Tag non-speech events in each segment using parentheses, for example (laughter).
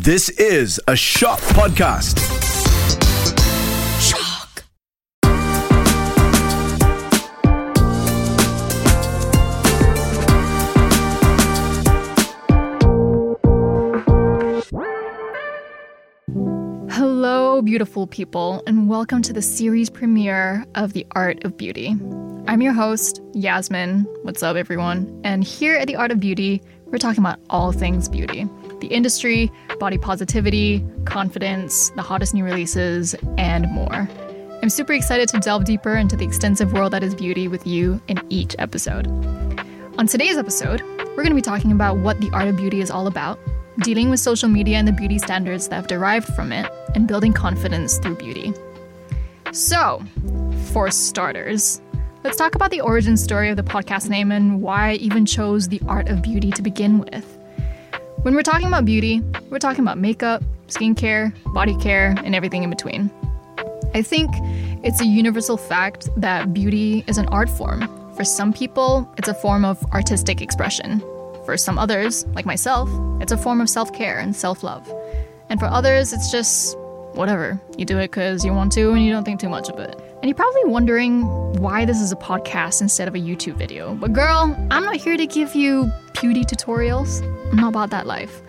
This is a Shock Podcast. Shock. Hello, beautiful people, and welcome to the series premiere of The Art of Beauty. I'm your host, Yasmin. What's up, everyone? And here at The Art of Beauty, we're talking about all things beauty the industry, body positivity, confidence, the hottest new releases, and more. I'm super excited to delve deeper into the extensive world that is beauty with you in each episode. On today's episode, we're going to be talking about what the art of beauty is all about, dealing with social media and the beauty standards that have derived from it, and building confidence through beauty. So, for starters, let's talk about the origin story of the podcast name and why I even chose the art of beauty to begin with. When we're talking about beauty, we're talking about makeup, skincare, body care, and everything in between. I think it's a universal fact that beauty is an art form. For some people, it's a form of artistic expression. For some others, like myself, it's a form of self care and self love. And for others, it's just whatever. You do it because you want to and you don't think too much of it. And you're probably wondering why this is a podcast instead of a YouTube video. But girl, I'm not here to give you beauty tutorials. I'm not about that life.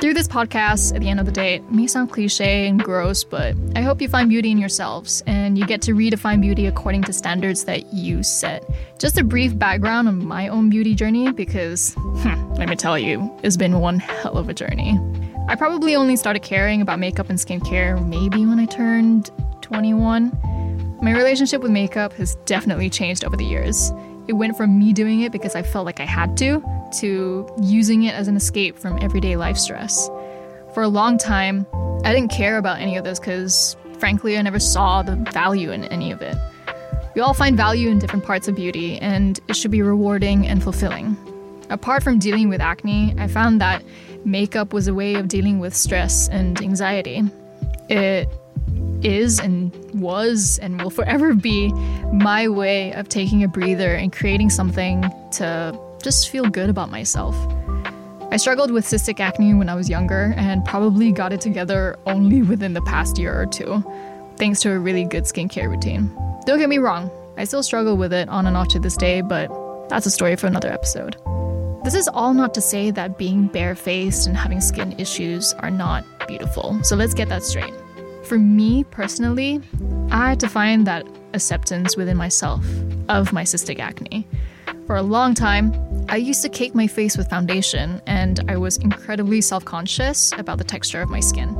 Through this podcast, at the end of the day, it may sound cliche and gross, but I hope you find beauty in yourselves and you get to redefine beauty according to standards that you set. Just a brief background on my own beauty journey because, (laughs) hmm, let me tell you, it's been one hell of a journey. I probably only started caring about makeup and skincare maybe when I turned 21. My relationship with makeup has definitely changed over the years. It went from me doing it because I felt like I had to, to using it as an escape from everyday life stress. For a long time, I didn't care about any of this because, frankly, I never saw the value in any of it. We all find value in different parts of beauty, and it should be rewarding and fulfilling. Apart from dealing with acne, I found that makeup was a way of dealing with stress and anxiety. It is and was and will forever be my way of taking a breather and creating something to just feel good about myself. I struggled with cystic acne when I was younger and probably got it together only within the past year or two, thanks to a really good skincare routine. Don't get me wrong, I still struggle with it on and off to this day, but that's a story for another episode. This is all not to say that being barefaced and having skin issues are not beautiful, so let's get that straight. For me personally, I had to find that acceptance within myself of my cystic acne. For a long time, I used to cake my face with foundation, and I was incredibly self conscious about the texture of my skin.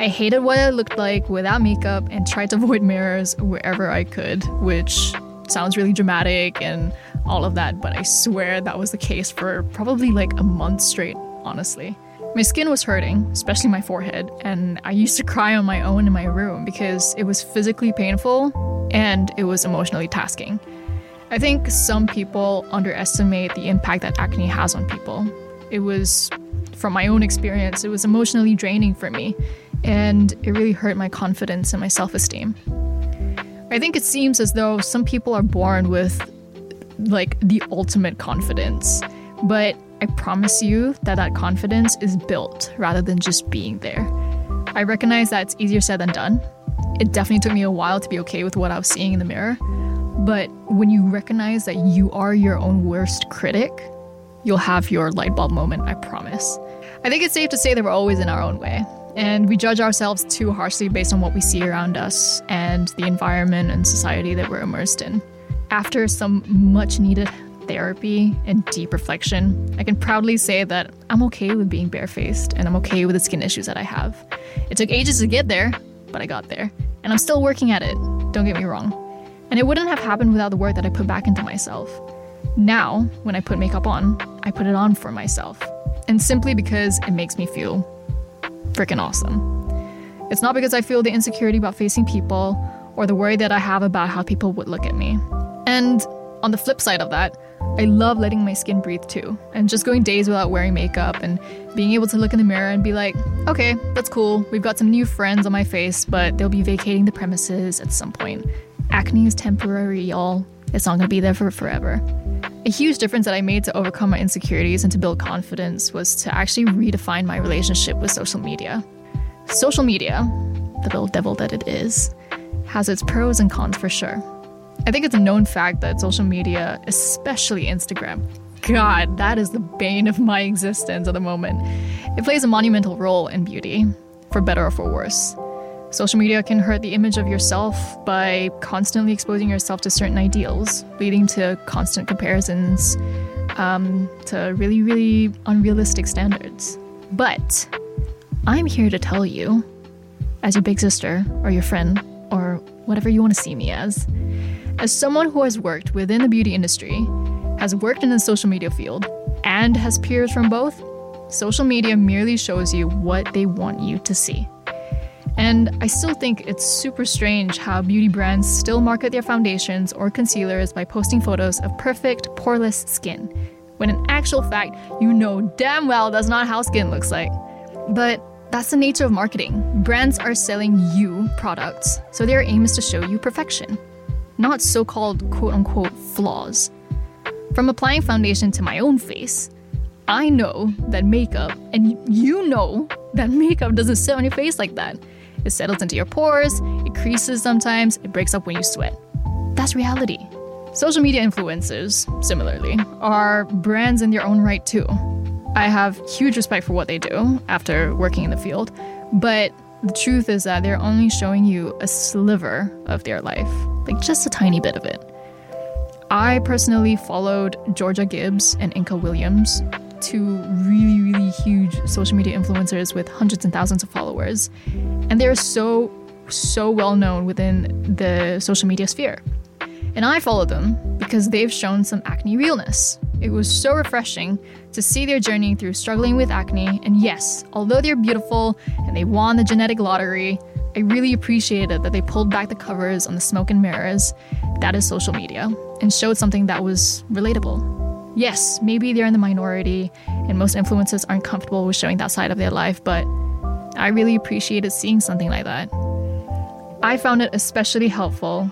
I hated what I looked like without makeup and tried to avoid mirrors wherever I could, which sounds really dramatic and all of that, but I swear that was the case for probably like a month straight, honestly. My skin was hurting, especially my forehead, and I used to cry on my own in my room because it was physically painful and it was emotionally tasking. I think some people underestimate the impact that acne has on people. It was, from my own experience, it was emotionally draining for me, and it really hurt my confidence and my self esteem. I think it seems as though some people are born with like the ultimate confidence, but I promise you that that confidence is built rather than just being there. I recognize that it's easier said than done. It definitely took me a while to be okay with what I was seeing in the mirror. But when you recognize that you are your own worst critic, you'll have your light bulb moment, I promise. I think it's safe to say that we're always in our own way, and we judge ourselves too harshly based on what we see around us and the environment and society that we're immersed in. After some much needed therapy and deep reflection, I can proudly say that I'm okay with being barefaced and I'm okay with the skin issues that I have. It took ages to get there, but I got there. And I'm still working at it, don't get me wrong. And it wouldn't have happened without the work that I put back into myself. Now, when I put makeup on, I put it on for myself. And simply because it makes me feel freaking awesome. It's not because I feel the insecurity about facing people or the worry that I have about how people would look at me. And on the flip side of that, I love letting my skin breathe too, and just going days without wearing makeup and being able to look in the mirror and be like, okay, that's cool. We've got some new friends on my face, but they'll be vacating the premises at some point. Acne is temporary, y'all. It's not gonna be there for forever. A huge difference that I made to overcome my insecurities and to build confidence was to actually redefine my relationship with social media. Social media, the little devil that it is, has its pros and cons for sure. I think it's a known fact that social media, especially Instagram, God, that is the bane of my existence at the moment. It plays a monumental role in beauty, for better or for worse. Social media can hurt the image of yourself by constantly exposing yourself to certain ideals, leading to constant comparisons um, to really, really unrealistic standards. But I'm here to tell you, as your big sister or your friend or whatever you want to see me as, as someone who has worked within the beauty industry has worked in the social media field, and has peers from both, social media merely shows you what they want you to see. And I still think it's super strange how beauty brands still market their foundations or concealers by posting photos of perfect, poreless skin, when in actual fact, you know damn well that's not how skin looks like. But that's the nature of marketing. Brands are selling you products, so their aim is to show you perfection, not so called quote unquote flaws. From applying foundation to my own face, I know that makeup, and you know that makeup doesn't sit on your face like that. It settles into your pores, it creases sometimes, it breaks up when you sweat. That's reality. Social media influencers, similarly, are brands in their own right too. I have huge respect for what they do after working in the field, but the truth is that they're only showing you a sliver of their life, like just a tiny bit of it. I personally followed Georgia Gibbs and Inka Williams, two really, really huge social media influencers with hundreds and thousands of followers. And they're so, so well known within the social media sphere. And I follow them because they've shown some acne realness. It was so refreshing to see their journey through struggling with acne. And yes, although they're beautiful and they won the genetic lottery, I really appreciated that they pulled back the covers on the smoke and mirrors that is social media and showed something that was relatable. Yes, maybe they're in the minority and most influencers aren't comfortable with showing that side of their life, but I really appreciated seeing something like that. I found it especially helpful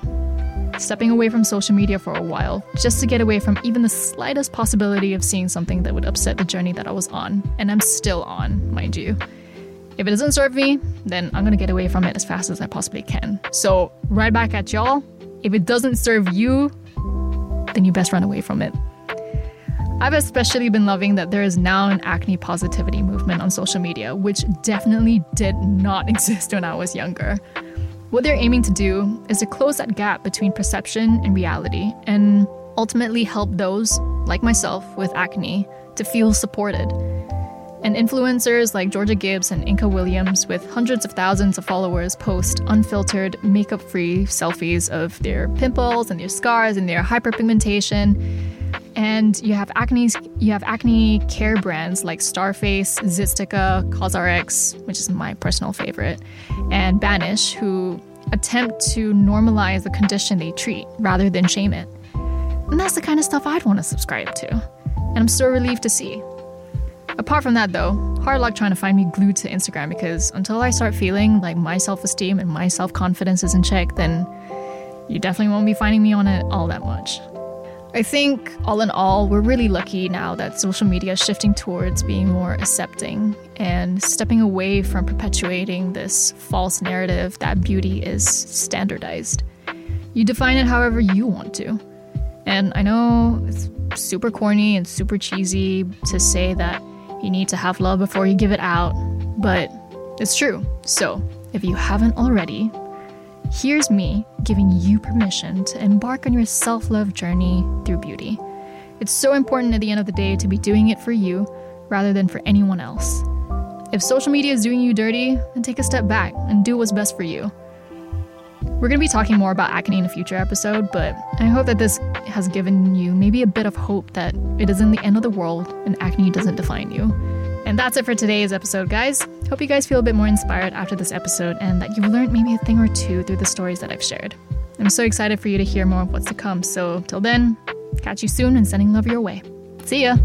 stepping away from social media for a while just to get away from even the slightest possibility of seeing something that would upset the journey that I was on, and I'm still on, mind you. If it doesn't serve me, then I'm gonna get away from it as fast as I possibly can. So, right back at y'all, if it doesn't serve you, then you best run away from it. I've especially been loving that there is now an acne positivity movement on social media, which definitely did not (laughs) exist when I was younger. What they're aiming to do is to close that gap between perception and reality and ultimately help those, like myself, with acne to feel supported and influencers like Georgia Gibbs and Inka Williams, with hundreds of thousands of followers, post unfiltered, makeup free selfies of their pimples and their scars and their hyperpigmentation. And you have acne, you have acne care brands like Starface, ZitSticka, CosRx, which is my personal favorite, and Banish, who attempt to normalize the condition they treat rather than shame it. And that's the kind of stuff I'd want to subscribe to. And I'm so relieved to see. Apart from that, though, hard luck trying to find me glued to Instagram because until I start feeling like my self esteem and my self confidence is in check, then you definitely won't be finding me on it all that much. I think, all in all, we're really lucky now that social media is shifting towards being more accepting and stepping away from perpetuating this false narrative that beauty is standardized. You define it however you want to. And I know it's super corny and super cheesy to say that you need to have love before you give it out, but it's true. So, if you haven't already, here's me giving you permission to embark on your self love journey through beauty. It's so important at the end of the day to be doing it for you rather than for anyone else. If social media is doing you dirty, then take a step back and do what's best for you. We're going to be talking more about acne in a future episode, but I hope that this has given you maybe a bit of hope that it isn't the end of the world and acne doesn't define you. And that's it for today's episode, guys. Hope you guys feel a bit more inspired after this episode and that you've learned maybe a thing or two through the stories that I've shared. I'm so excited for you to hear more of what's to come. So, till then, catch you soon and sending love your way. See ya!